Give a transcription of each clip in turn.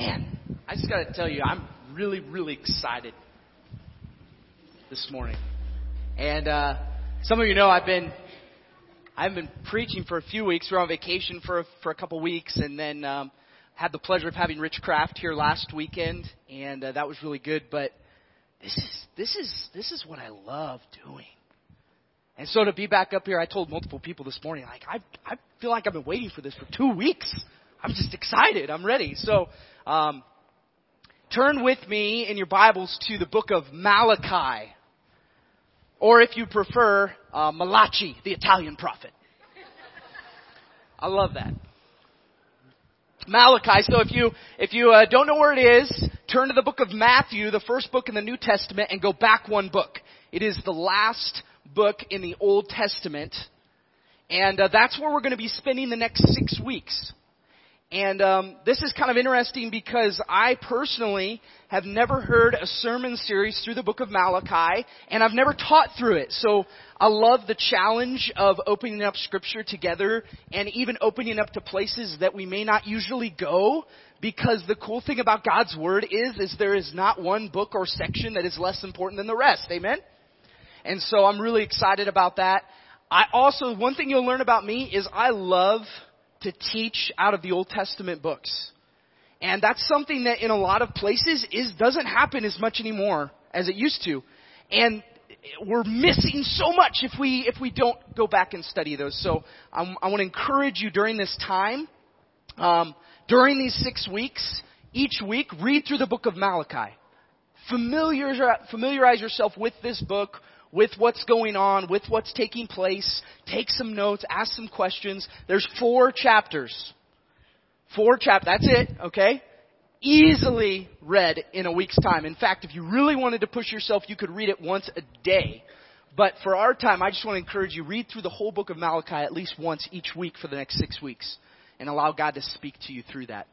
Man, I just got to tell you, I'm really, really excited this morning. And uh, some of you know I've been I've been preaching for a few weeks. We are on vacation for for a couple weeks, and then um, had the pleasure of having Rich Kraft here last weekend, and uh, that was really good. But this is this is this is what I love doing. And so to be back up here, I told multiple people this morning, like I I feel like I've been waiting for this for two weeks. I'm just excited. I'm ready. So um, turn with me in your Bibles to the book of Malachi, or if you prefer, uh, Malachi, the Italian prophet. I love that. Malachi. So if you if you uh, don't know where it is, turn to the book of Matthew, the first book in the New Testament, and go back one book. It is the last book in the Old Testament, and uh, that's where we're going to be spending the next six weeks. And um, this is kind of interesting because I personally have never heard a sermon series through the book of Malachi, and I've never taught through it. So I love the challenge of opening up Scripture together, and even opening up to places that we may not usually go. Because the cool thing about God's Word is, is there is not one book or section that is less important than the rest. Amen. And so I'm really excited about that. I also, one thing you'll learn about me is I love to teach out of the Old Testament books. And that's something that in a lot of places is, doesn't happen as much anymore as it used to. And we're missing so much if we, if we don't go back and study those. So I'm, i want to encourage you during this time, um, during these six weeks, each week, read through the book of Malachi. Familiar, familiarize yourself with this book, with what's going on, with what's taking place. Take some notes, ask some questions. There's four chapters. Four chapters. That's it, okay? Easily read in a week's time. In fact, if you really wanted to push yourself, you could read it once a day. But for our time, I just want to encourage you, read through the whole book of Malachi at least once each week for the next six weeks. And allow God to speak to you through that.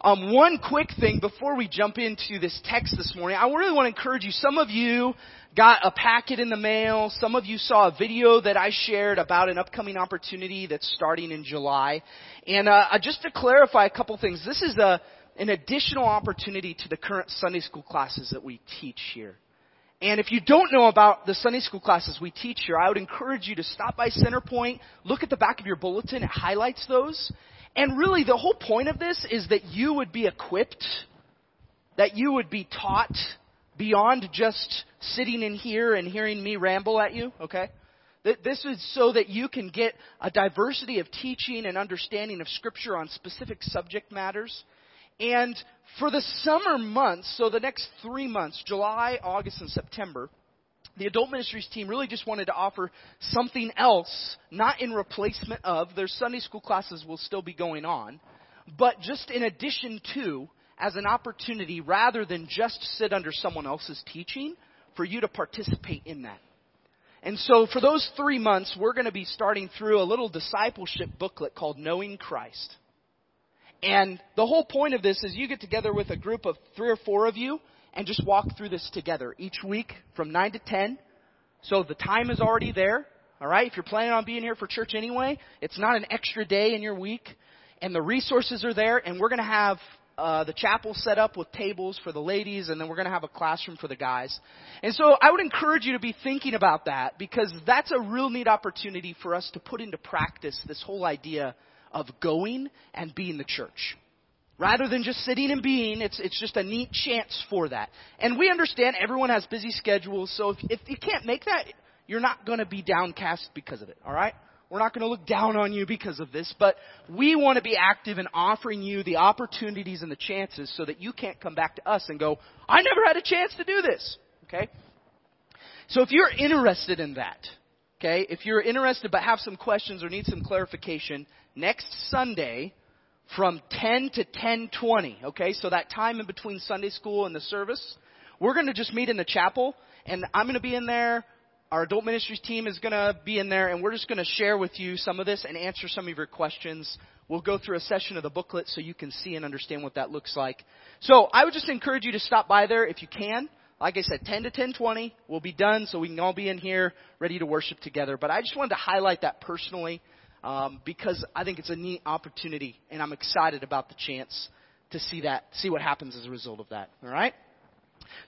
Um, one quick thing before we jump into this text this morning, I really want to encourage you. Some of you got a packet in the mail. Some of you saw a video that I shared about an upcoming opportunity that's starting in July. And uh, just to clarify a couple things, this is a an additional opportunity to the current Sunday school classes that we teach here. And if you don't know about the Sunday school classes we teach here, I would encourage you to stop by Centerpoint, look at the back of your bulletin, it highlights those, and really, the whole point of this is that you would be equipped, that you would be taught beyond just sitting in here and hearing me ramble at you, okay? This is so that you can get a diversity of teaching and understanding of Scripture on specific subject matters. And for the summer months, so the next three months, July, August, and September, the adult ministries team really just wanted to offer something else, not in replacement of. Their Sunday school classes will still be going on, but just in addition to, as an opportunity rather than just sit under someone else's teaching, for you to participate in that. And so for those three months, we're going to be starting through a little discipleship booklet called Knowing Christ. And the whole point of this is you get together with a group of three or four of you and just walk through this together each week from 9 to 10. So the time is already there. All right. If you're planning on being here for church anyway, it's not an extra day in your week and the resources are there and we're going to have uh, the chapel set up with tables for the ladies, and then we're going to have a classroom for the guys. And so I would encourage you to be thinking about that because that's a real neat opportunity for us to put into practice this whole idea of going and being the church. Rather than just sitting and being, it's, it's just a neat chance for that. And we understand everyone has busy schedules, so if, if you can't make that, you're not going to be downcast because of it, alright? We're not going to look down on you because of this, but we want to be active in offering you the opportunities and the chances so that you can't come back to us and go, I never had a chance to do this. Okay? So if you're interested in that, okay, if you're interested but have some questions or need some clarification, next Sunday, from 10 to 10:20, okay? So that time in between Sunday school and the service, we're going to just meet in the chapel and I'm going to be in there. Our adult ministries team is going to be in there and we're just going to share with you some of this and answer some of your questions. We'll go through a session of the booklet so you can see and understand what that looks like. So I would just encourage you to stop by there if you can. Like I said, 10 to 10:20, we'll be done so we can all be in here ready to worship together. But I just wanted to highlight that personally um, because I think it's a neat opportunity, and I'm excited about the chance to see that, see what happens as a result of that. All right?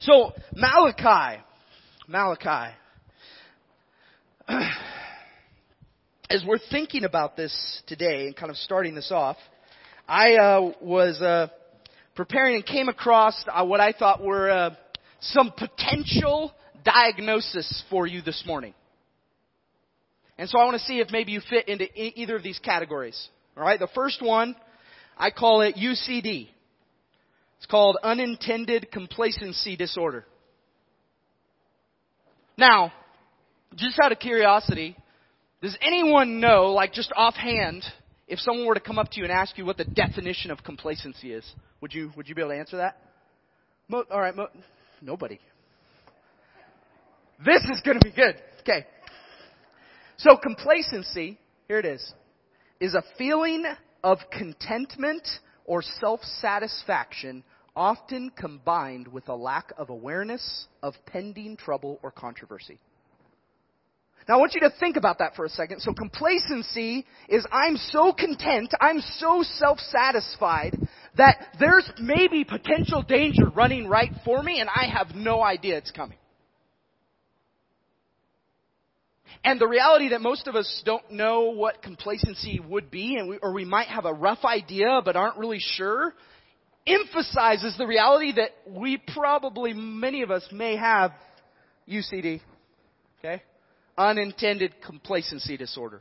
So, Malachi. Malachi. As we're thinking about this today and kind of starting this off, I uh, was uh, preparing and came across uh, what I thought were uh, some potential diagnosis for you this morning. And so I want to see if maybe you fit into e- either of these categories. All right, the first one, I call it UCD. It's called unintended complacency disorder. Now, just out of curiosity, does anyone know, like just offhand, if someone were to come up to you and ask you what the definition of complacency is, would you would you be able to answer that? Mo- all right, mo- nobody. This is going to be good. Okay. So complacency, here it is, is a feeling of contentment or self-satisfaction often combined with a lack of awareness of pending trouble or controversy. Now I want you to think about that for a second. So complacency is I'm so content, I'm so self-satisfied that there's maybe potential danger running right for me and I have no idea it's coming. And the reality that most of us don't know what complacency would be, and we, or we might have a rough idea but aren't really sure, emphasizes the reality that we probably, many of us may have UCD. Okay? Unintended complacency disorder.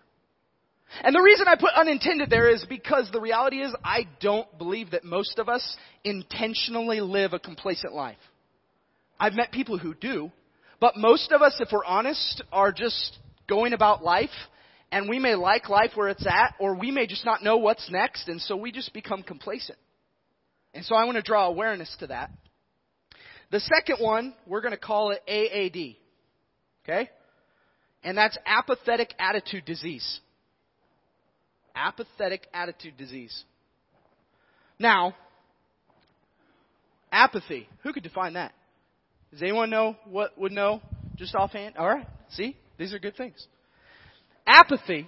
And the reason I put unintended there is because the reality is I don't believe that most of us intentionally live a complacent life. I've met people who do, but most of us, if we're honest, are just going about life and we may like life where it's at or we may just not know what's next and so we just become complacent. And so I want to draw awareness to that. The second one, we're going to call it AAD. Okay? And that's apathetic attitude disease. Apathetic attitude disease. Now, apathy. Who could define that? Does anyone know what would know just offhand? All right. See? These are good things. Apathy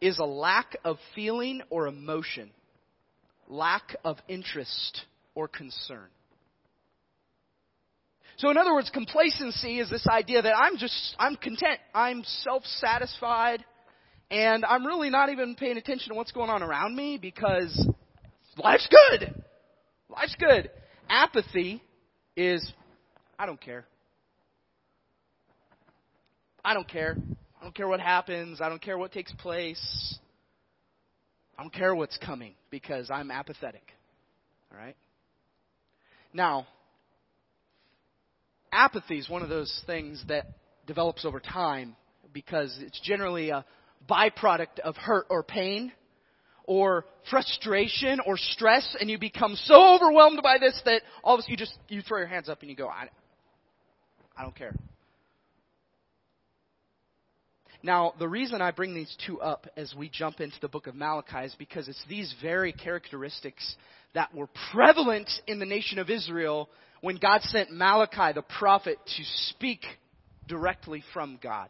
is a lack of feeling or emotion lack of interest or concern. So in other words, complacency is this idea that I'm just, I'm content, I'm self-satisfied, and I'm really not even paying attention to what's going on around me because life's good. Life's good. Apathy is, I don't care. I don't care. I don't care what happens. I don't care what takes place. I don't care what's coming because I'm apathetic. All right? Now, apathy is one of those things that develops over time because it's generally a byproduct of hurt or pain or frustration or stress and you become so overwhelmed by this that all of a sudden you just you throw your hands up and you go I, I don't care now, the reason I bring these two up as we jump into the book of Malachi is because it's these very characteristics that were prevalent in the nation of Israel when God sent Malachi the prophet to speak directly from God.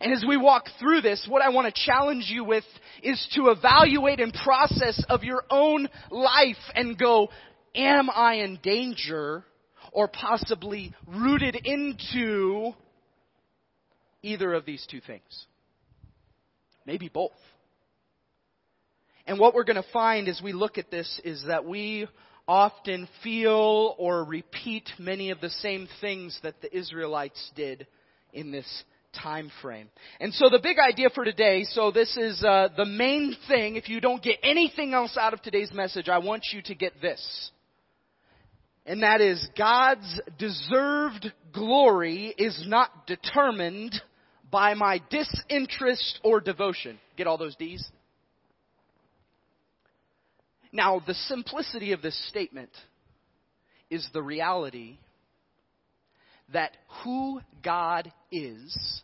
And as we walk through this, what I want to challenge you with is to evaluate and process of your own life and go, am I in danger or possibly rooted into either of these two things. Maybe both. And what we're going to find as we look at this is that we often feel or repeat many of the same things that the Israelites did in this time frame. And so the big idea for today, so this is uh, the main thing. If you don't get anything else out of today's message, I want you to get this. And that is God's deserved glory is not determined by my disinterest or devotion. Get all those D's? Now, the simplicity of this statement is the reality that who God is,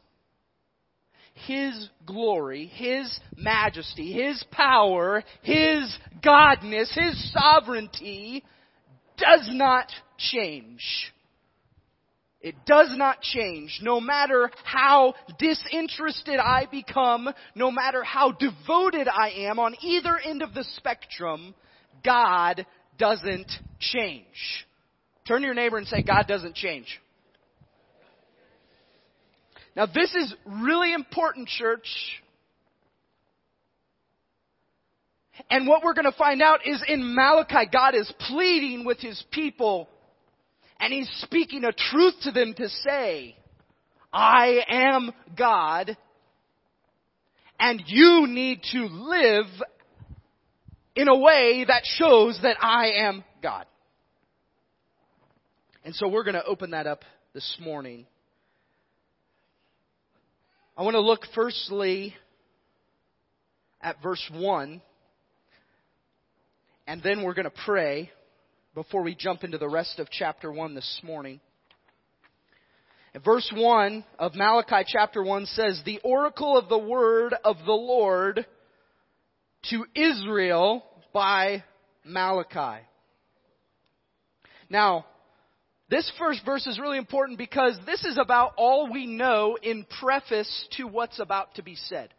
His glory, His majesty, His power, His godness, His sovereignty does not change. It does not change. No matter how disinterested I become, no matter how devoted I am on either end of the spectrum, God doesn't change. Turn to your neighbor and say, God doesn't change. Now this is really important, church. And what we're going to find out is in Malachi, God is pleading with His people and He's speaking a truth to them to say, I am God and you need to live in a way that shows that I am God. And so we're going to open that up this morning. I want to look firstly at verse 1, and then we're going to pray before we jump into the rest of chapter 1 this morning. And verse 1 of Malachi chapter 1 says, The oracle of the word of the Lord to Israel by Malachi. Now, this first verse is really important because this is about all we know in preface to what's about to be said.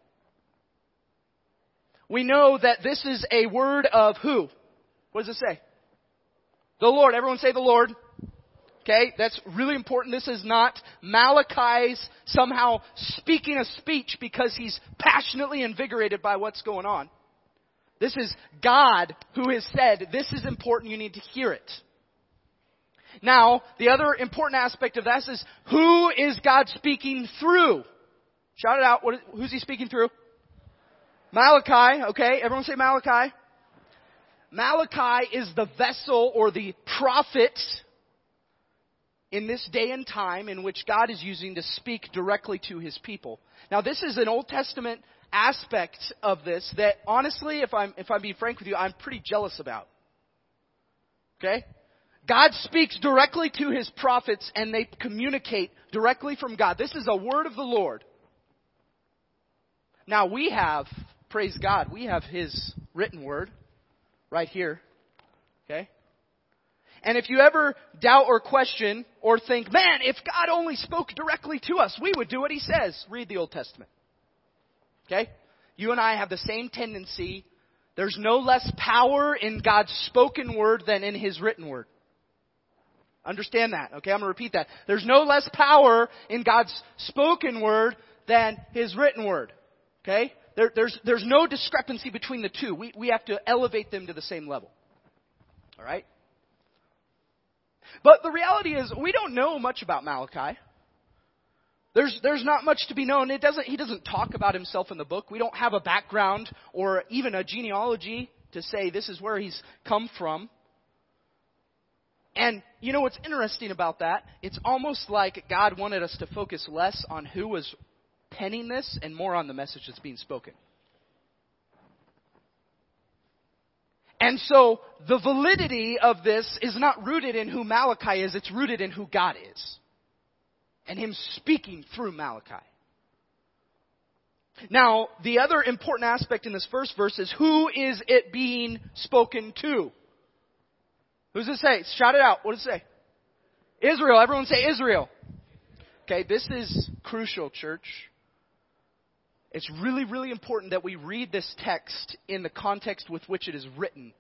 We know that this is a word of who? What does it say? The Lord. Everyone say the Lord. Okay, that's really important. This is not Malachi's somehow speaking a speech because he's passionately invigorated by what's going on. This is God who has said, this is important, you need to hear it. Now, the other important aspect of this is, who is God speaking through? Shout it out. Who's he speaking through? Malachi, okay? Everyone say Malachi. Malachi is the vessel or the prophet in this day and time in which God is using to speak directly to his people. Now this is an Old Testament aspect of this that honestly, if I'm, if I'm being frank with you, I'm pretty jealous about. Okay? God speaks directly to his prophets and they communicate directly from God. This is a word of the Lord. Now we have, praise God, we have his written word right here. Okay? And if you ever doubt or question or think, man, if God only spoke directly to us, we would do what he says, read the Old Testament. Okay? You and I have the same tendency. There's no less power in God's spoken word than in his written word. Understand that. Okay, I'm going to repeat that. There's no less power in God's spoken word than his written word. Okay? There, there's, there's no discrepancy between the two. We, we have to elevate them to the same level. All right? But the reality is, we don't know much about Malachi. There's, there's not much to be known. It doesn't, he doesn't talk about himself in the book. We don't have a background or even a genealogy to say this is where he's come from. And you know what's interesting about that? It's almost like God wanted us to focus less on who was penning this and more on the message that's being spoken. And so the validity of this is not rooted in who Malachi is, it's rooted in who God is. And Him speaking through Malachi. Now, the other important aspect in this first verse is who is it being spoken to? Who's it say? Shout it out. What does it say? Israel. Everyone say Israel. Okay, this is crucial, church. It's really, really important that we read this text in the context with which it is written.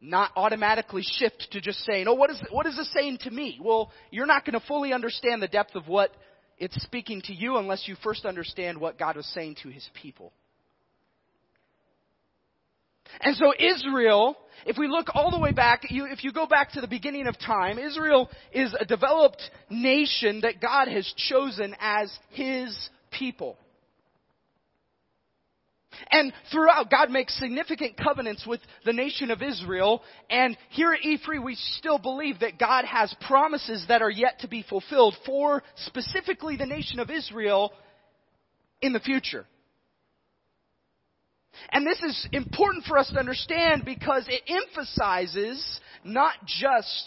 Not automatically shift to just saying, oh, what is, what is this saying to me? Well, you're not going to fully understand the depth of what it's speaking to you unless you first understand what God was saying to his people. And so Israel, if we look all the way back, you, if you go back to the beginning of time, Israel is a developed nation that God has chosen as his people. And throughout, God makes significant covenants with the nation of Israel. And here at E3, we still believe that God has promises that are yet to be fulfilled for specifically the nation of Israel in the future. And this is important for us to understand because it emphasizes not just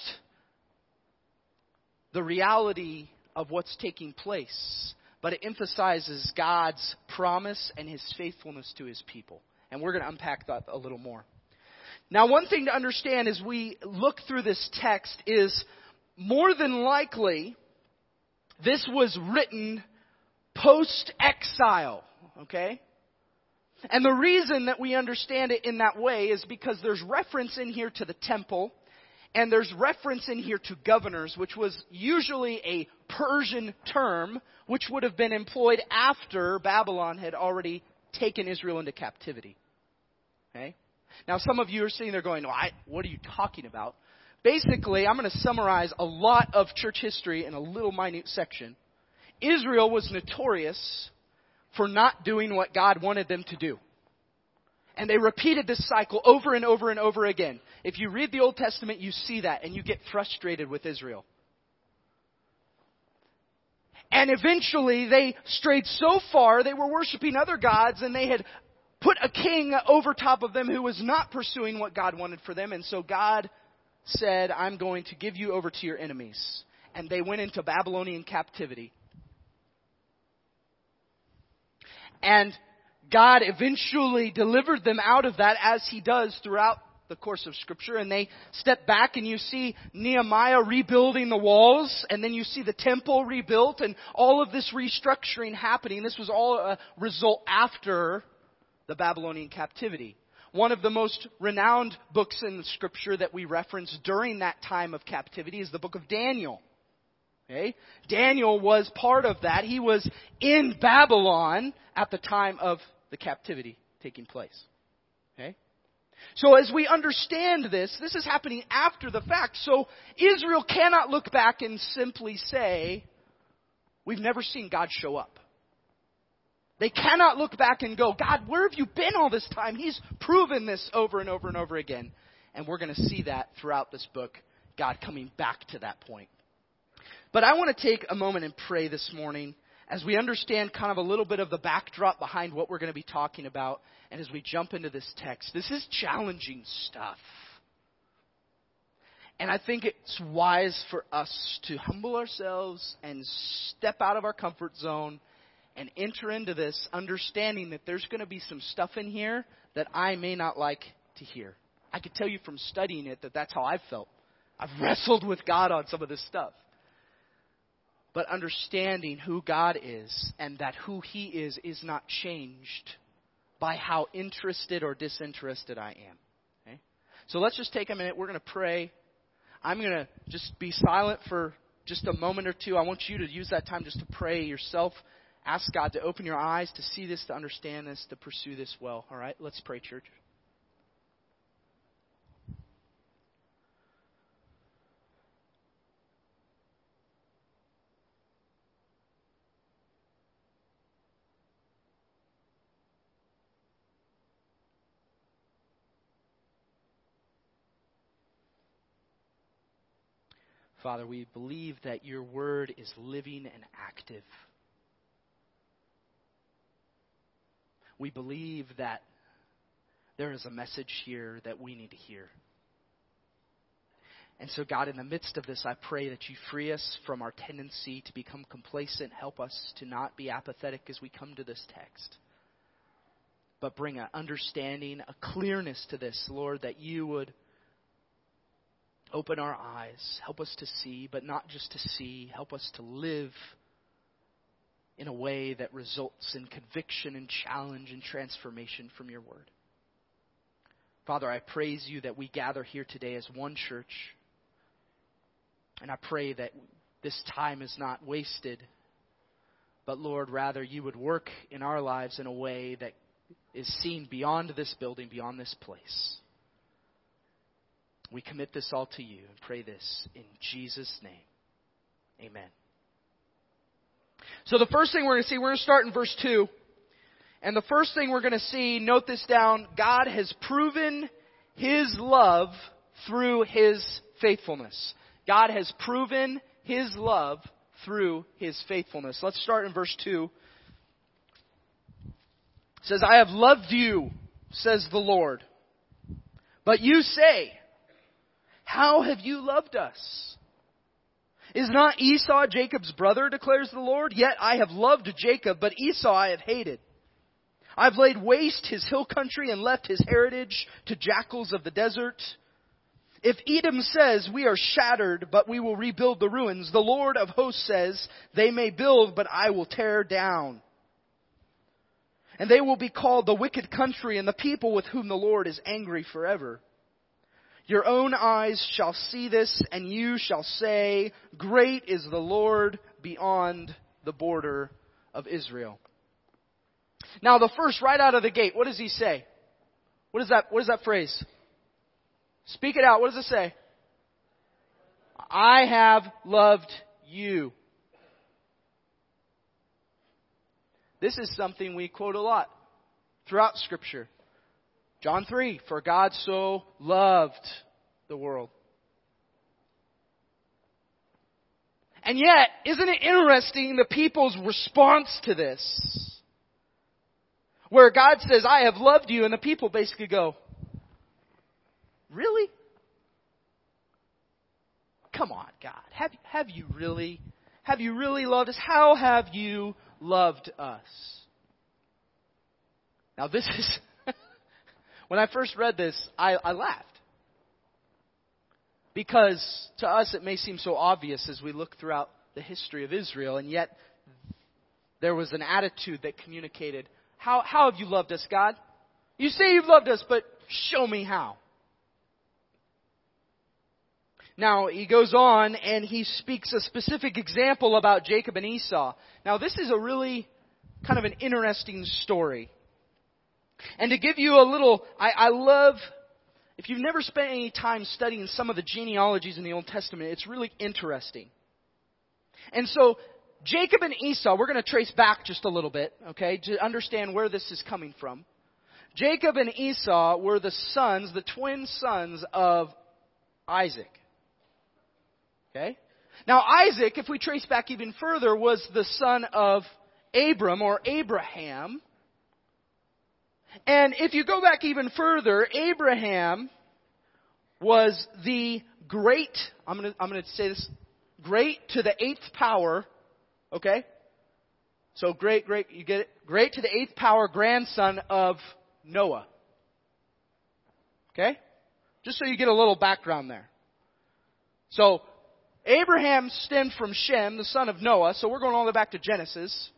the reality of what's taking place, but it emphasizes God's promise and his faithfulness to his people. And we're going to unpack that a little more. Now, one thing to understand as we look through this text is more than likely this was written post exile, okay? And the reason that we understand it in that way is because there's reference in here to the temple, and there's reference in here to governors, which was usually a Persian term, which would have been employed after Babylon had already taken Israel into captivity. Okay? Now, some of you are sitting there going, well, I, what are you talking about? Basically, I'm going to summarize a lot of church history in a little minute section. Israel was notorious for not doing what God wanted them to do. And they repeated this cycle over and over and over again. If you read the Old Testament, you see that and you get frustrated with Israel. And eventually they strayed so far, they were worshiping other gods and they had put a king over top of them who was not pursuing what God wanted for them. And so God said, I'm going to give you over to your enemies. And they went into Babylonian captivity. And God eventually delivered them out of that as he does throughout the course of scripture and they step back and you see Nehemiah rebuilding the walls and then you see the temple rebuilt and all of this restructuring happening. This was all a result after the Babylonian captivity. One of the most renowned books in scripture that we reference during that time of captivity is the book of Daniel. Okay? Daniel was part of that. He was in Babylon at the time of the captivity taking place. Okay? So as we understand this, this is happening after the fact. So Israel cannot look back and simply say, we've never seen God show up. They cannot look back and go, God, where have you been all this time? He's proven this over and over and over again. And we're going to see that throughout this book, God coming back to that point. But I want to take a moment and pray this morning as we understand kind of a little bit of the backdrop behind what we're going to be talking about, and as we jump into this text, this is challenging stuff. And I think it's wise for us to humble ourselves and step out of our comfort zone and enter into this understanding that there's going to be some stuff in here that I may not like to hear. I can tell you from studying it that that's how I've felt. I've wrestled with God on some of this stuff but understanding who God is and that who He is is not changed by how interested or disinterested I am. Okay? So let's just take a minute. We're going to pray. I'm going to just be silent for just a moment or two. I want you to use that time just to pray yourself. Ask God to open your eyes to see this, to understand this, to pursue this well. All right? Let's pray, church. Father, we believe that your word is living and active. We believe that there is a message here that we need to hear. And so, God, in the midst of this, I pray that you free us from our tendency to become complacent. Help us to not be apathetic as we come to this text. But bring an understanding, a clearness to this, Lord, that you would Open our eyes. Help us to see, but not just to see. Help us to live in a way that results in conviction and challenge and transformation from your word. Father, I praise you that we gather here today as one church. And I pray that this time is not wasted, but Lord, rather you would work in our lives in a way that is seen beyond this building, beyond this place. We commit this all to you and pray this in Jesus' name. Amen. So the first thing we're going to see, we're going to start in verse 2. And the first thing we're going to see, note this down, God has proven His love through His faithfulness. God has proven His love through His faithfulness. Let's start in verse 2. It says, I have loved you, says the Lord. But you say, how have you loved us? Is not Esau Jacob's brother, declares the Lord? Yet I have loved Jacob, but Esau I have hated. I've laid waste his hill country and left his heritage to jackals of the desert. If Edom says, We are shattered, but we will rebuild the ruins, the Lord of hosts says, They may build, but I will tear down. And they will be called the wicked country and the people with whom the Lord is angry forever. Your own eyes shall see this, and you shall say, Great is the Lord beyond the border of Israel. Now, the first, right out of the gate, what does he say? What is that, what is that phrase? Speak it out. What does it say? I have loved you. This is something we quote a lot throughout Scripture. John 3, for God so loved the world. And yet, isn't it interesting the people's response to this? Where God says, I have loved you, and the people basically go, Really? Come on, God. Have, have you really? Have you really loved us? How have you loved us? Now, this is when I first read this, I, I laughed. Because to us it may seem so obvious as we look throughout the history of Israel, and yet there was an attitude that communicated, How, how have you loved us, God? You say you've loved us, but show me how. Now, he goes on and he speaks a specific example about Jacob and Esau. Now, this is a really kind of an interesting story. And to give you a little, I, I love, if you've never spent any time studying some of the genealogies in the Old Testament, it's really interesting. And so, Jacob and Esau, we're going to trace back just a little bit, okay, to understand where this is coming from. Jacob and Esau were the sons, the twin sons of Isaac. Okay? Now, Isaac, if we trace back even further, was the son of Abram or Abraham. And if you go back even further, Abraham was the great, I'm going to, I'm going to say this, great to the eighth power, okay? So great, great, you get it? Great to the eighth power grandson of Noah. Okay? Just so you get a little background there. So, Abraham stemmed from Shem, the son of Noah, so we're going all the way back to Genesis.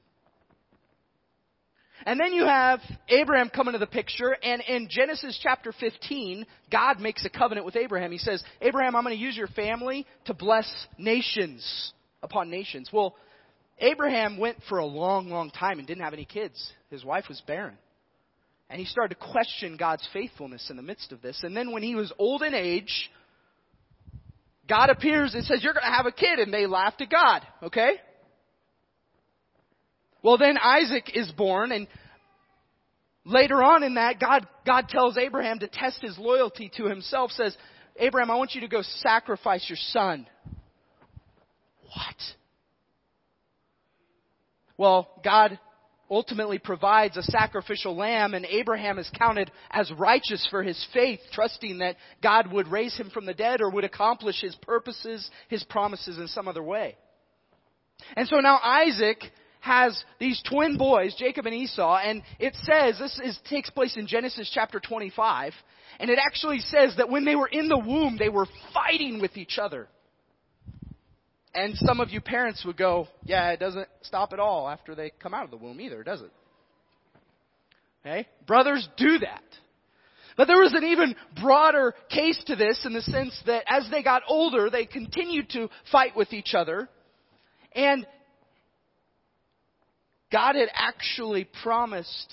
And then you have Abraham come into the picture, and in Genesis chapter 15, God makes a covenant with Abraham. He says, Abraham, I'm going to use your family to bless nations upon nations. Well, Abraham went for a long, long time and didn't have any kids. His wife was barren. And he started to question God's faithfulness in the midst of this. And then when he was old in age, God appears and says, You're going to have a kid. And they laughed at God. Okay? Well, then Isaac is born, and later on in that, God, God tells Abraham to test his loyalty to himself, says, Abraham, I want you to go sacrifice your son. What? Well, God ultimately provides a sacrificial lamb, and Abraham is counted as righteous for his faith, trusting that God would raise him from the dead or would accomplish his purposes, his promises in some other way. And so now Isaac has these twin boys, Jacob and Esau, and it says, this is, takes place in Genesis chapter 25, and it actually says that when they were in the womb, they were fighting with each other. And some of you parents would go, yeah, it doesn't stop at all after they come out of the womb either, does it? Okay? Brothers do that. But there was an even broader case to this in the sense that as they got older, they continued to fight with each other. And God had actually promised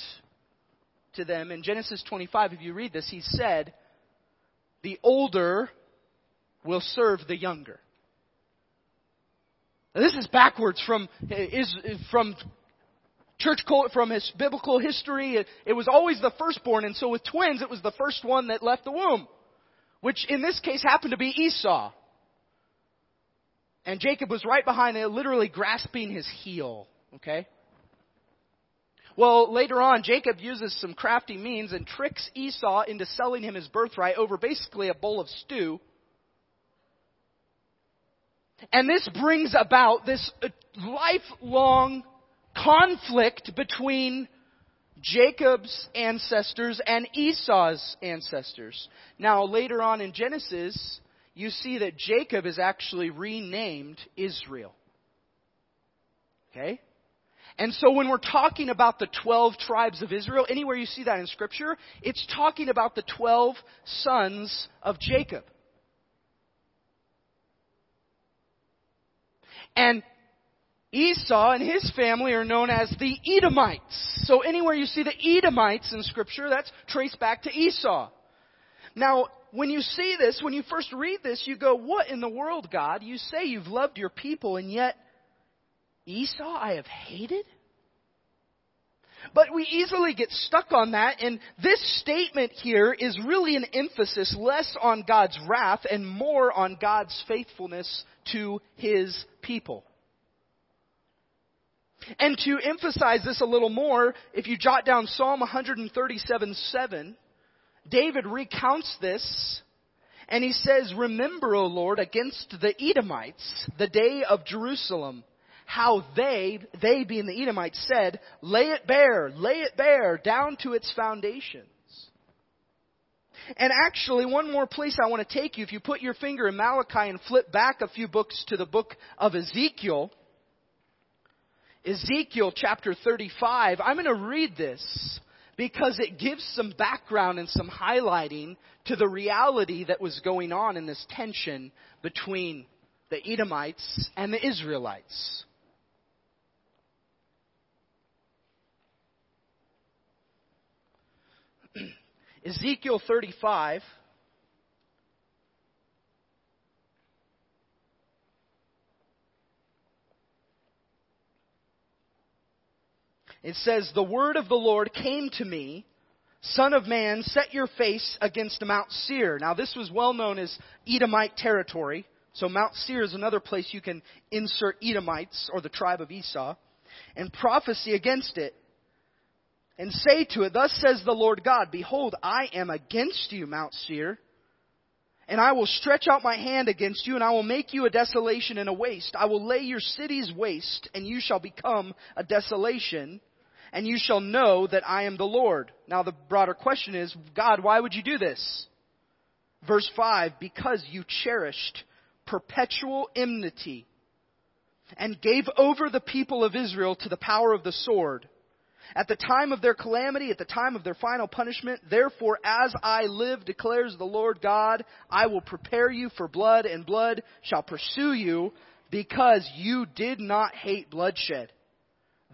to them in Genesis 25, if you read this, He said, the older will serve the younger. Now, this is backwards from, is, from church from his biblical history. It, it was always the firstborn, and so with twins, it was the first one that left the womb, which in this case happened to be Esau. And Jacob was right behind it, literally grasping his heel. Okay? Well, later on, Jacob uses some crafty means and tricks Esau into selling him his birthright over basically a bowl of stew. And this brings about this uh, lifelong conflict between Jacob's ancestors and Esau's ancestors. Now, later on in Genesis, you see that Jacob is actually renamed Israel. Okay? And so when we're talking about the 12 tribes of Israel, anywhere you see that in scripture, it's talking about the 12 sons of Jacob. And Esau and his family are known as the Edomites. So anywhere you see the Edomites in scripture, that's traced back to Esau. Now, when you see this, when you first read this, you go, what in the world, God? You say you've loved your people and yet Esau I have hated? But we easily get stuck on that, and this statement here is really an emphasis less on God's wrath and more on God's faithfulness to His people. And to emphasize this a little more, if you jot down Psalm 137 7, David recounts this and he says, Remember, O Lord, against the Edomites, the day of Jerusalem, how they, they being the Edomites, said, Lay it bare, lay it bare, down to its foundations. And actually, one more place I want to take you, if you put your finger in Malachi and flip back a few books to the book of Ezekiel, Ezekiel chapter 35, I'm going to read this because it gives some background and some highlighting to the reality that was going on in this tension between the Edomites and the Israelites. Ezekiel 35. It says, The word of the Lord came to me, Son of man, set your face against Mount Seir. Now, this was well known as Edomite territory. So, Mount Seir is another place you can insert Edomites or the tribe of Esau and prophecy against it and say to it, Thus says the Lord God, Behold, I am against you, Mount Seir, and I will stretch out my hand against you, and I will make you a desolation and a waste. I will lay your cities waste, and you shall become a desolation, and you shall know that I am the Lord. Now the broader question is, God, why would you do this? Verse 5, because you cherished perpetual enmity and gave over the people of Israel to the power of the sword at the time of their calamity, at the time of their final punishment, therefore, as I live, declares the Lord God, I will prepare you for blood, and blood shall pursue you, because you did not hate bloodshed.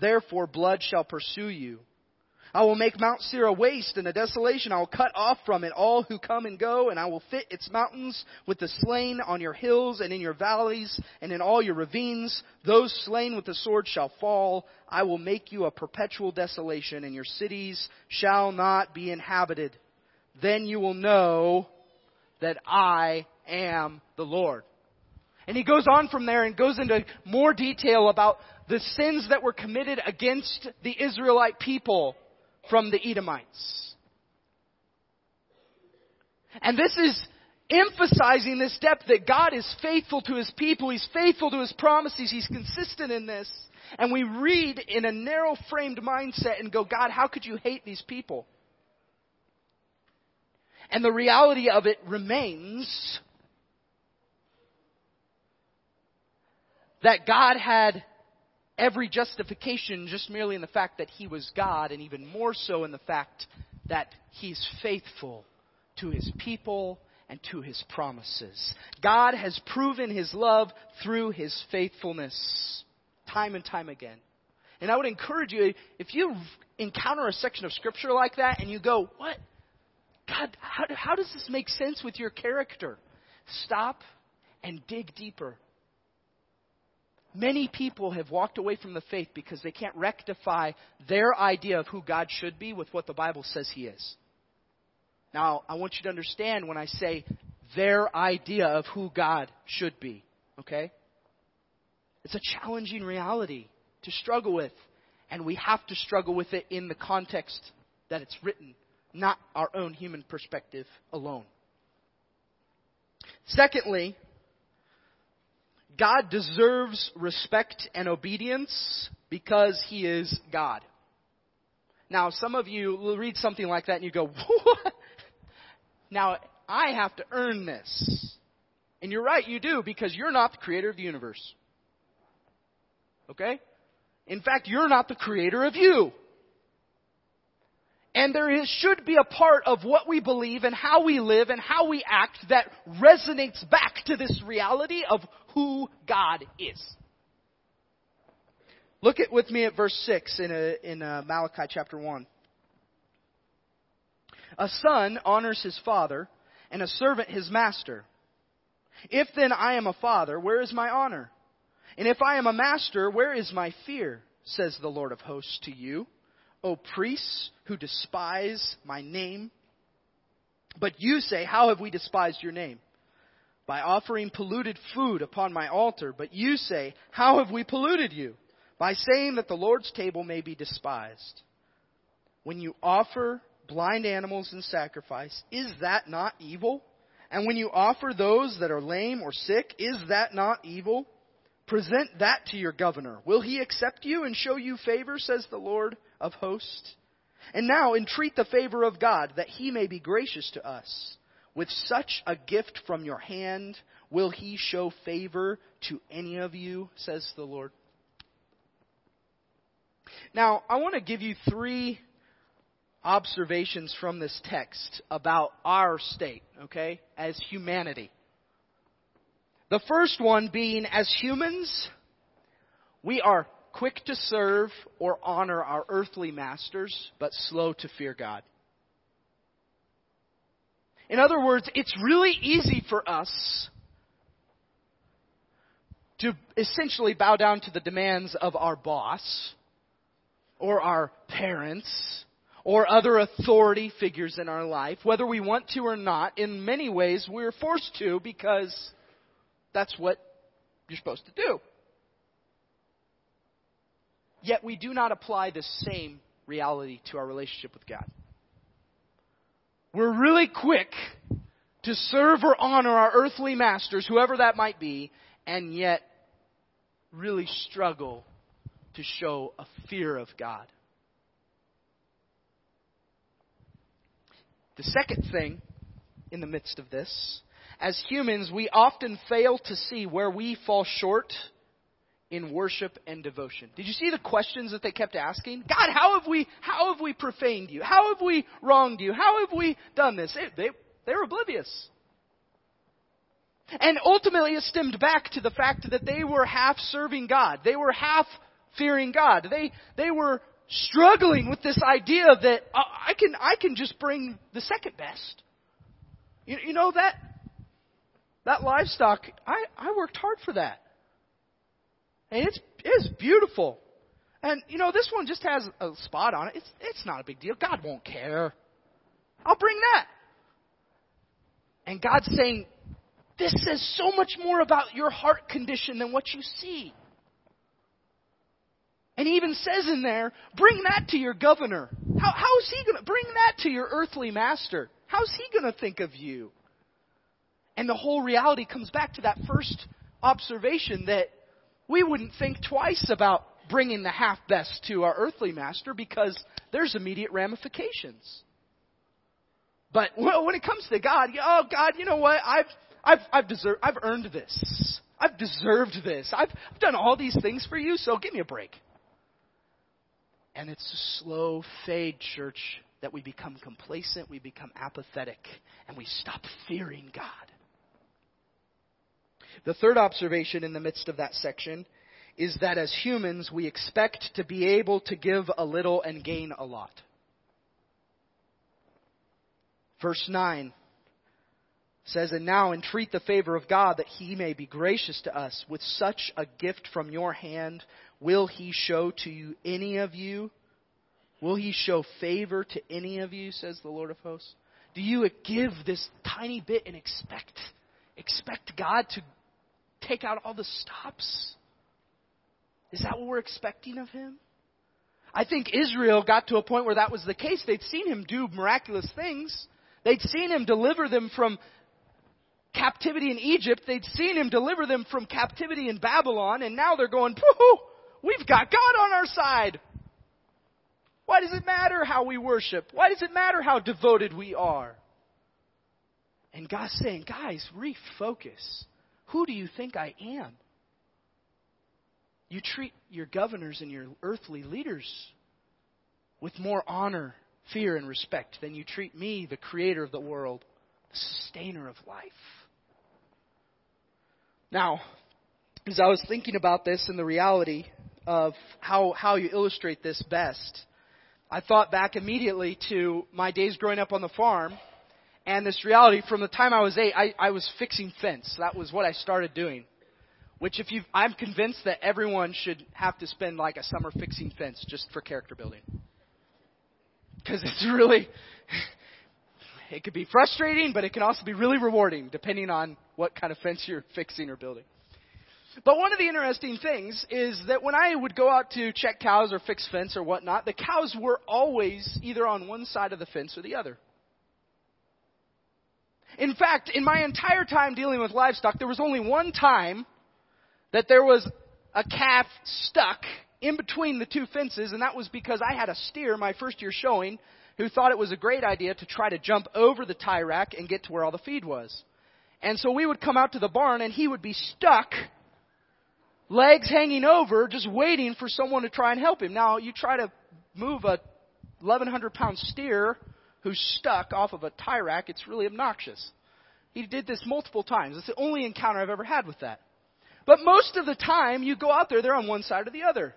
Therefore, blood shall pursue you. I will make Mount Seir a waste and a desolation. I will cut off from it all who come and go, and I will fit its mountains with the slain on your hills and in your valleys and in all your ravines. Those slain with the sword shall fall. I will make you a perpetual desolation, and your cities shall not be inhabited. Then you will know that I am the Lord. And he goes on from there and goes into more detail about the sins that were committed against the Israelite people from the Edomites. And this is emphasizing this depth that God is faithful to His people. He's faithful to His promises. He's consistent in this. And we read in a narrow framed mindset and go, God, how could you hate these people? And the reality of it remains that God had every justification just merely in the fact that he was God, and even more so in the fact that he's faithful to his people and to his promises. God has proven his love through his faithfulness time and time again. And I would encourage you, if you encounter a section of scripture like that and you go, what? God, how, how does this make sense with your character? Stop and dig deeper Many people have walked away from the faith because they can't rectify their idea of who God should be with what the Bible says He is. Now, I want you to understand when I say their idea of who God should be, okay? It's a challenging reality to struggle with, and we have to struggle with it in the context that it's written, not our own human perspective alone. Secondly, God deserves respect and obedience because he is God. Now, some of you will read something like that and you go, what? Now, I have to earn this. And you're right, you do, because you're not the creator of the universe. Okay? In fact, you're not the creator of you. And there is, should be a part of what we believe and how we live and how we act that resonates back to this reality of who God is. Look at with me at verse 6 in, a, in a Malachi chapter 1. A son honors his father, and a servant his master. If then I am a father, where is my honor? And if I am a master, where is my fear? Says the Lord of hosts to you, O priests who despise my name. But you say, How have we despised your name? By offering polluted food upon my altar. But you say, How have we polluted you? By saying that the Lord's table may be despised. When you offer blind animals in sacrifice, is that not evil? And when you offer those that are lame or sick, is that not evil? Present that to your governor. Will he accept you and show you favor, says the Lord of hosts? And now entreat the favor of God, that he may be gracious to us. With such a gift from your hand, will he show favor to any of you, says the Lord? Now, I want to give you three observations from this text about our state, okay, as humanity. The first one being, as humans, we are quick to serve or honor our earthly masters, but slow to fear God. In other words, it's really easy for us to essentially bow down to the demands of our boss or our parents or other authority figures in our life, whether we want to or not. In many ways, we're forced to because that's what you're supposed to do. Yet we do not apply the same reality to our relationship with God. We're really quick to serve or honor our earthly masters, whoever that might be, and yet really struggle to show a fear of God. The second thing in the midst of this, as humans, we often fail to see where we fall short in worship and devotion. Did you see the questions that they kept asking? God, how have we, how have we profaned you? How have we wronged you? How have we done this? It, they, they were oblivious. And ultimately it stemmed back to the fact that they were half serving God. They were half fearing God. They, they were struggling with this idea that uh, I can, I can just bring the second best. You, you know that, that livestock, I, I worked hard for that. And it's, it's beautiful. And you know, this one just has a spot on it. It's, it's not a big deal. God won't care. I'll bring that. And God's saying, this says so much more about your heart condition than what you see. And he even says in there, bring that to your governor. How, how is he going to bring that to your earthly master? How's he going to think of you? And the whole reality comes back to that first observation that we wouldn't think twice about bringing the half best to our earthly master because there's immediate ramifications. But when it comes to God, oh God, you know what? I've I've I've deserved I've earned this. I've deserved this. I've, I've done all these things for you, so give me a break. And it's a slow fade, church, that we become complacent, we become apathetic, and we stop fearing God. The third observation in the midst of that section is that as humans, we expect to be able to give a little and gain a lot. Verse 9 says, And now entreat the favor of God that he may be gracious to us. With such a gift from your hand, will he show to you any of you? Will he show favor to any of you, says the Lord of hosts? Do you give this tiny bit and expect expect God to take out all the stops? Is that what we're expecting of him? I think Israel got to a point where that was the case. They'd seen him do miraculous things. They'd seen him deliver them from captivity in Egypt. They'd seen him deliver them from captivity in Babylon, and now they're going, Woohoo! We've got God on our side. Why does it matter how we worship? Why does it matter how devoted we are? And God's saying, guys, refocus. Who do you think I am? you treat your governors and your earthly leaders with more honor, fear, and respect than you treat me, the creator of the world, the sustainer of life. Now, as I was thinking about this and the reality of how, how you illustrate this best, I thought back immediately to my days growing up on the farm and this reality from the time I was eight, I, I was fixing fence. That was what I started doing. Which if you I'm convinced that everyone should have to spend like a summer fixing fence just for character building. Cause it's really, it could be frustrating, but it can also be really rewarding depending on what kind of fence you're fixing or building. But one of the interesting things is that when I would go out to check cows or fix fence or whatnot, the cows were always either on one side of the fence or the other. In fact, in my entire time dealing with livestock, there was only one time that there was a calf stuck in between the two fences, and that was because I had a steer my first year showing who thought it was a great idea to try to jump over the tie rack and get to where all the feed was. And so we would come out to the barn and he would be stuck, legs hanging over, just waiting for someone to try and help him. Now, you try to move a 1100 pound steer who's stuck off of a tie rack, it's really obnoxious. He did this multiple times. It's the only encounter I've ever had with that. But most of the time, you go out there, they're on one side or the other.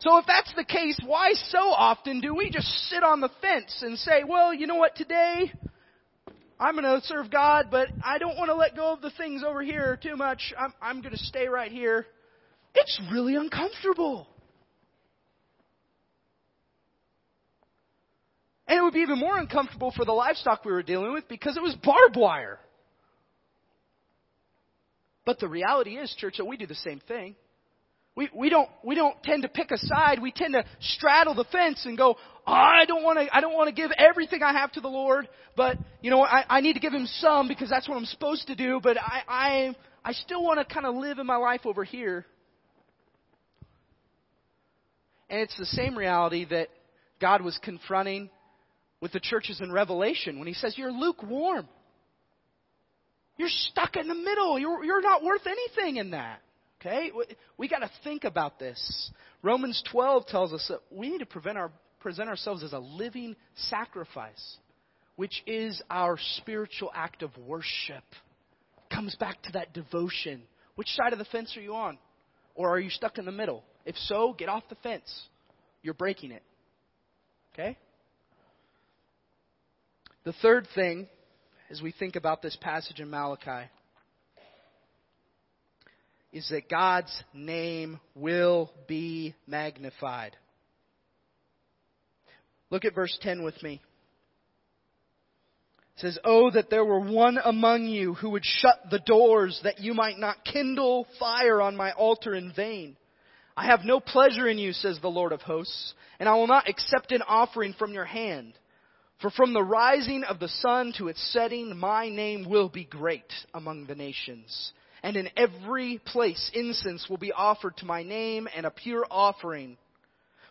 So if that's the case, why so often do we just sit on the fence and say, well, you know what, today I'm going to serve God, but I don't want to let go of the things over here too much. I'm, I'm going to stay right here. It's really uncomfortable. And it would be even more uncomfortable for the livestock we were dealing with because it was barbed wire. But the reality is, church, that we do the same thing. We, we don't we don't tend to pick a side. We tend to straddle the fence and go, oh, I don't want to I don't want to give everything I have to the Lord, but you know I, I need to give Him some because that's what I'm supposed to do. But I I I still want to kind of live in my life over here. And it's the same reality that God was confronting with the churches in Revelation when he says, You're lukewarm. You're stuck in the middle. You're, you're not worth anything in that. Okay? We got to think about this. Romans 12 tells us that we need to our, present ourselves as a living sacrifice, which is our spiritual act of worship. Comes back to that devotion. Which side of the fence are you on? Or are you stuck in the middle? If so, get off the fence. You're breaking it. Okay? The third thing, as we think about this passage in Malachi, is that God's name will be magnified. Look at verse 10 with me. It says, Oh, that there were one among you who would shut the doors that you might not kindle fire on my altar in vain. I have no pleasure in you, says the Lord of hosts, and I will not accept an offering from your hand. For from the rising of the sun to its setting, my name will be great among the nations. And in every place incense will be offered to my name and a pure offering.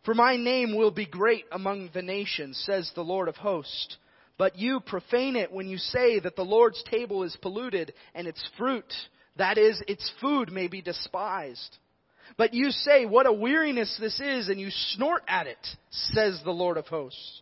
For my name will be great among the nations, says the Lord of hosts. But you profane it when you say that the Lord's table is polluted and its fruit, that is, its food may be despised. But you say, what a weariness this is, and you snort at it, says the Lord of hosts.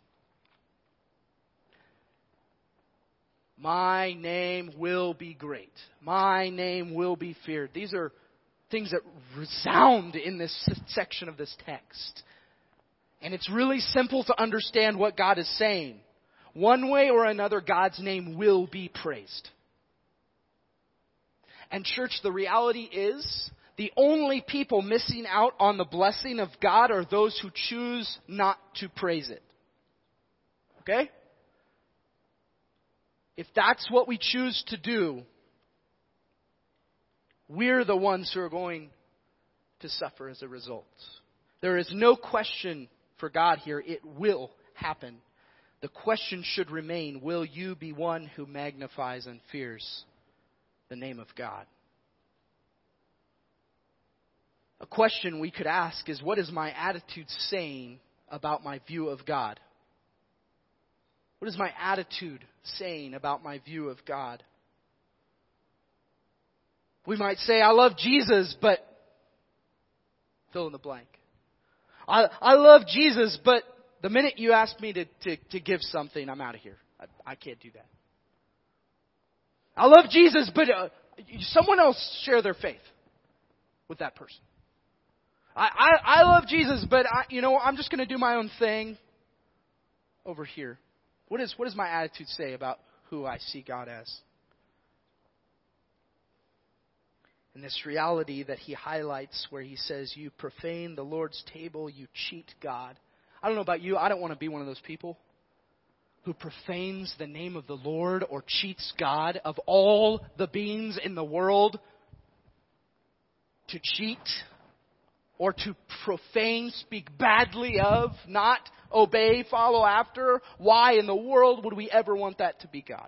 My name will be great. My name will be feared. These are things that resound in this section of this text. And it's really simple to understand what God is saying. One way or another, God's name will be praised. And church, the reality is, the only people missing out on the blessing of God are those who choose not to praise it. Okay? If that's what we choose to do, we're the ones who are going to suffer as a result. There is no question for God here, it will happen. The question should remain will you be one who magnifies and fears the name of God? A question we could ask is what is my attitude saying about my view of God? What is my attitude saying about my view of God? We might say, I love Jesus, but fill in the blank. I, I love Jesus, but the minute you ask me to, to, to give something, I'm out of here. I, I can't do that. I love Jesus, but uh, someone else share their faith with that person. I, I, I love Jesus, but I, you know, I'm just going to do my own thing over here. What, is, what does my attitude say about who I see God as? And this reality that he highlights where he says, You profane the Lord's table, you cheat God. I don't know about you, I don't want to be one of those people who profanes the name of the Lord or cheats God of all the beings in the world to cheat or to profane, speak badly of, not obey, follow after. Why in the world would we ever want that to be God?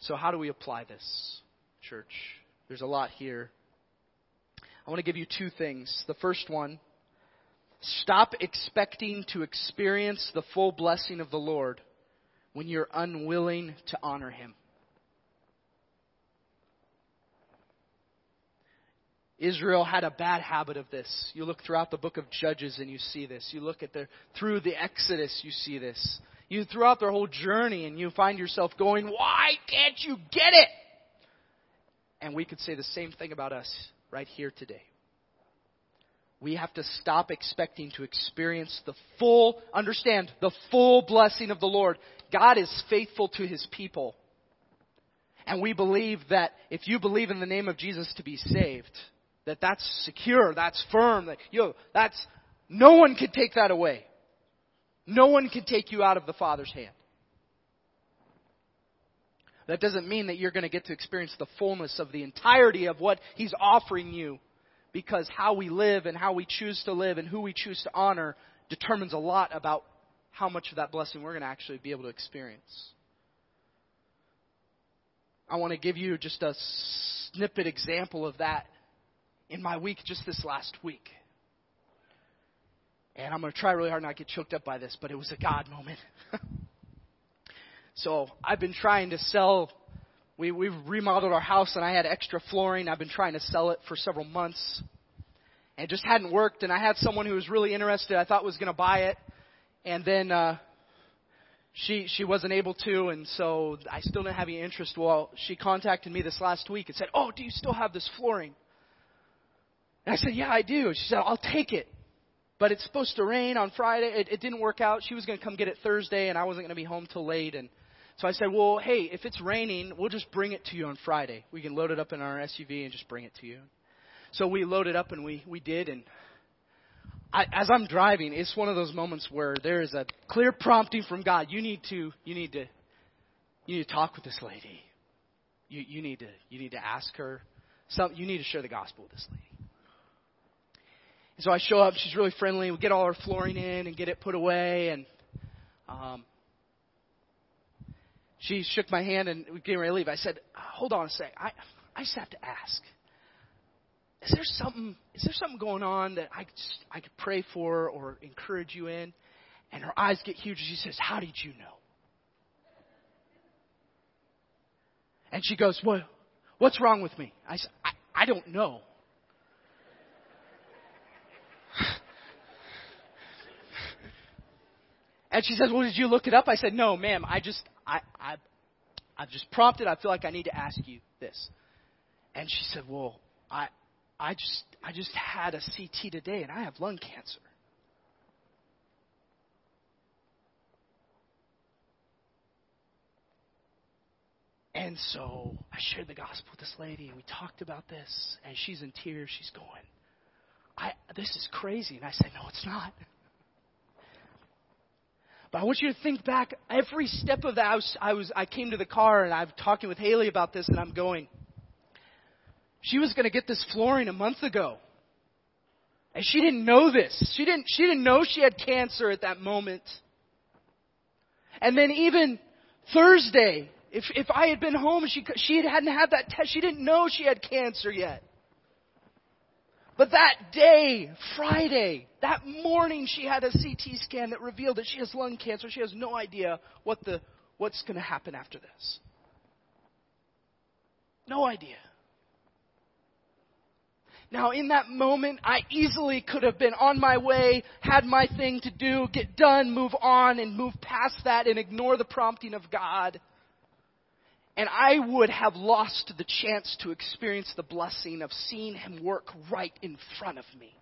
So, how do we apply this, church? There's a lot here. I want to give you two things. The first one stop expecting to experience the full blessing of the Lord when you're unwilling to honor Him. Israel had a bad habit of this. You look throughout the book of Judges and you see this. You look at the through the Exodus, you see this. You throughout their whole journey and you find yourself going, "Why can't you get it?" And we could say the same thing about us right here today. We have to stop expecting to experience the full, understand, the full blessing of the Lord. God is faithful to his people. And we believe that if you believe in the name of Jesus to be saved, that that's secure, that's firm, that yo, that's no one can take that away. No one can take you out of the Father's hand. That doesn't mean that you're going to get to experience the fullness of the entirety of what He's offering you because how we live and how we choose to live and who we choose to honor determines a lot about how much of that blessing we're going to actually be able to experience. I want to give you just a snippet example of that in my week just this last week. And I'm going to try really hard not to get choked up by this, but it was a God moment. so I've been trying to sell. We, we've remodeled our house and I had extra flooring. I've been trying to sell it for several months. And it just hadn't worked. And I had someone who was really interested, I thought was going to buy it. And then, uh, she she wasn't able to, and so I still didn't have any interest. Well, she contacted me this last week and said, "Oh, do you still have this flooring?" And I said, Yeah, I do. She said, I'll take it. But it's supposed to rain on Friday. It, it didn't work out. She was going to come get it Thursday, and I wasn't going to be home till late. And so I said, Well, hey, if it's raining, we'll just bring it to you on Friday. We can load it up in our SUV and just bring it to you. So we loaded up, and we, we did. And I, as I'm driving, it's one of those moments where there is a clear prompting from God. You need to, you need to, you need to talk with this lady. You, you need to, you need to ask her. Some, you need to share the gospel with this lady. And so I show up. She's really friendly. We get all our flooring in and get it put away. And um, she shook my hand and we came ready to leave. I said, "Hold on a sec. I I just have to ask. Is there something? Is there something going on that I just, I could pray for or encourage you in?" And her eyes get huge. She says, "How did you know?" And she goes, "What? What's wrong with me?" I said, "I, I don't know." And she says, Well, did you look it up? I said, No, ma'am. I just, I, I, I've just prompted. I feel like I need to ask you this. And she said, Well, I, I just, I just had a CT today and I have lung cancer. And so I shared the gospel with this lady, and we talked about this, and she's in tears. She's going, I, this is crazy. And I said, No, it's not. But I want you to think back every step of that. I, was, I, came to the car and I'm talking with Haley about this, and I'm going, she was going to get this flooring a month ago. And she didn't know this. She didn't, she didn't know she had cancer at that moment. And then even Thursday, if, if I had been home she, she hadn't had that test, she didn't know she had cancer yet. But that day, Friday, that morning, she had a CT scan that revealed that she has lung cancer. She has no idea what the, what's going to happen after this. No idea. Now, in that moment, I easily could have been on my way, had my thing to do, get done, move on, and move past that and ignore the prompting of God. And I would have lost the chance to experience the blessing of seeing Him work right in front of me.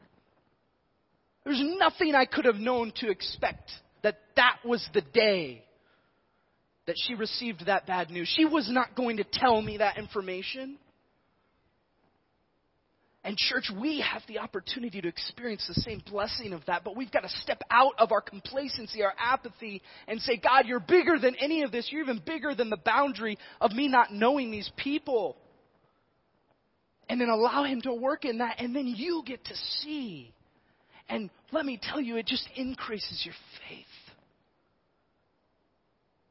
There's nothing I could have known to expect that that was the day that she received that bad news. She was not going to tell me that information. And church, we have the opportunity to experience the same blessing of that, but we've got to step out of our complacency, our apathy, and say, God, you're bigger than any of this. You're even bigger than the boundary of me not knowing these people. And then allow Him to work in that, and then you get to see. And let me tell you, it just increases your faith.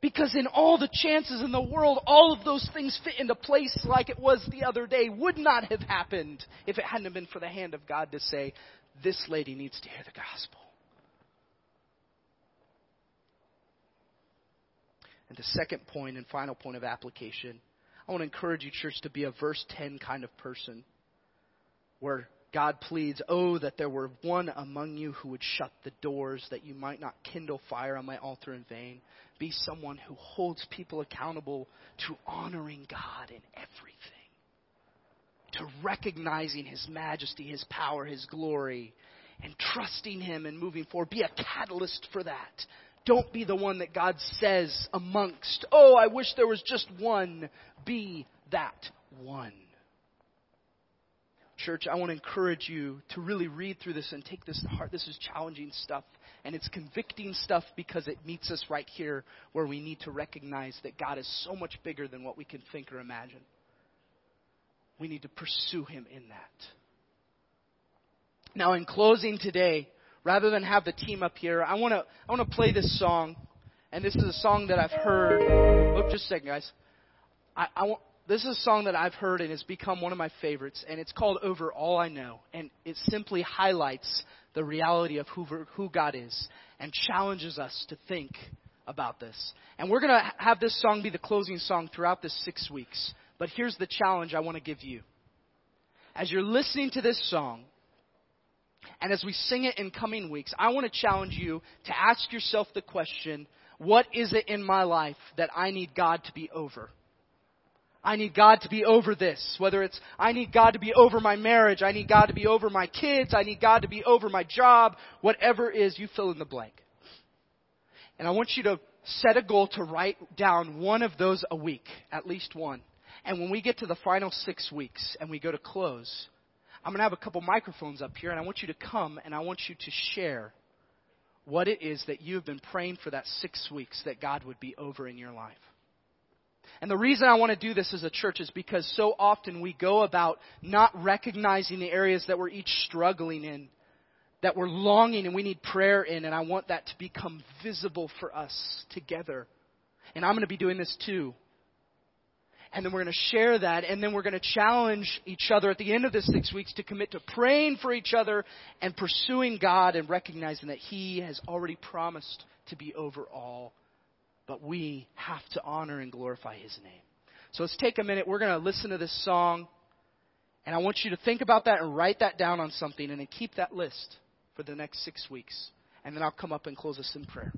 Because in all the chances in the world, all of those things fit into place like it was the other day would not have happened if it hadn't been for the hand of God to say, this lady needs to hear the gospel. And the second point and final point of application, I want to encourage you, church, to be a verse 10 kind of person where God pleads, Oh, that there were one among you who would shut the doors, that you might not kindle fire on my altar in vain. Be someone who holds people accountable to honoring God in everything, to recognizing His majesty, His power, His glory, and trusting Him and moving forward. Be a catalyst for that. Don't be the one that God says amongst, Oh, I wish there was just one. Be that one. Church, I want to encourage you to really read through this and take this to heart. This is challenging stuff, and it's convicting stuff because it meets us right here where we need to recognize that God is so much bigger than what we can think or imagine. We need to pursue Him in that. Now, in closing today, rather than have the team up here, I want to I want to play this song, and this is a song that I've heard. Oh, just a second, guys. I, I want this is a song that I've heard and has become one of my favorites, and it's called Over All I Know. And it simply highlights the reality of who, who God is and challenges us to think about this. And we're going to have this song be the closing song throughout this six weeks. But here's the challenge I want to give you. As you're listening to this song, and as we sing it in coming weeks, I want to challenge you to ask yourself the question what is it in my life that I need God to be over? I need God to be over this. Whether it's, I need God to be over my marriage, I need God to be over my kids, I need God to be over my job, whatever it is, you fill in the blank. And I want you to set a goal to write down one of those a week, at least one. And when we get to the final six weeks and we go to close, I'm going to have a couple microphones up here and I want you to come and I want you to share what it is that you have been praying for that six weeks that God would be over in your life. And the reason I want to do this as a church is because so often we go about not recognizing the areas that we're each struggling in, that we're longing and we need prayer in, and I want that to become visible for us together. And I'm going to be doing this too. And then we're going to share that, and then we're going to challenge each other at the end of this six weeks to commit to praying for each other and pursuing God and recognizing that He has already promised to be over all but we have to honor and glorify His name. So let's take a minute. We're going to listen to this song. And I want you to think about that and write that down on something and then keep that list for the next six weeks. And then I'll come up and close us in prayer.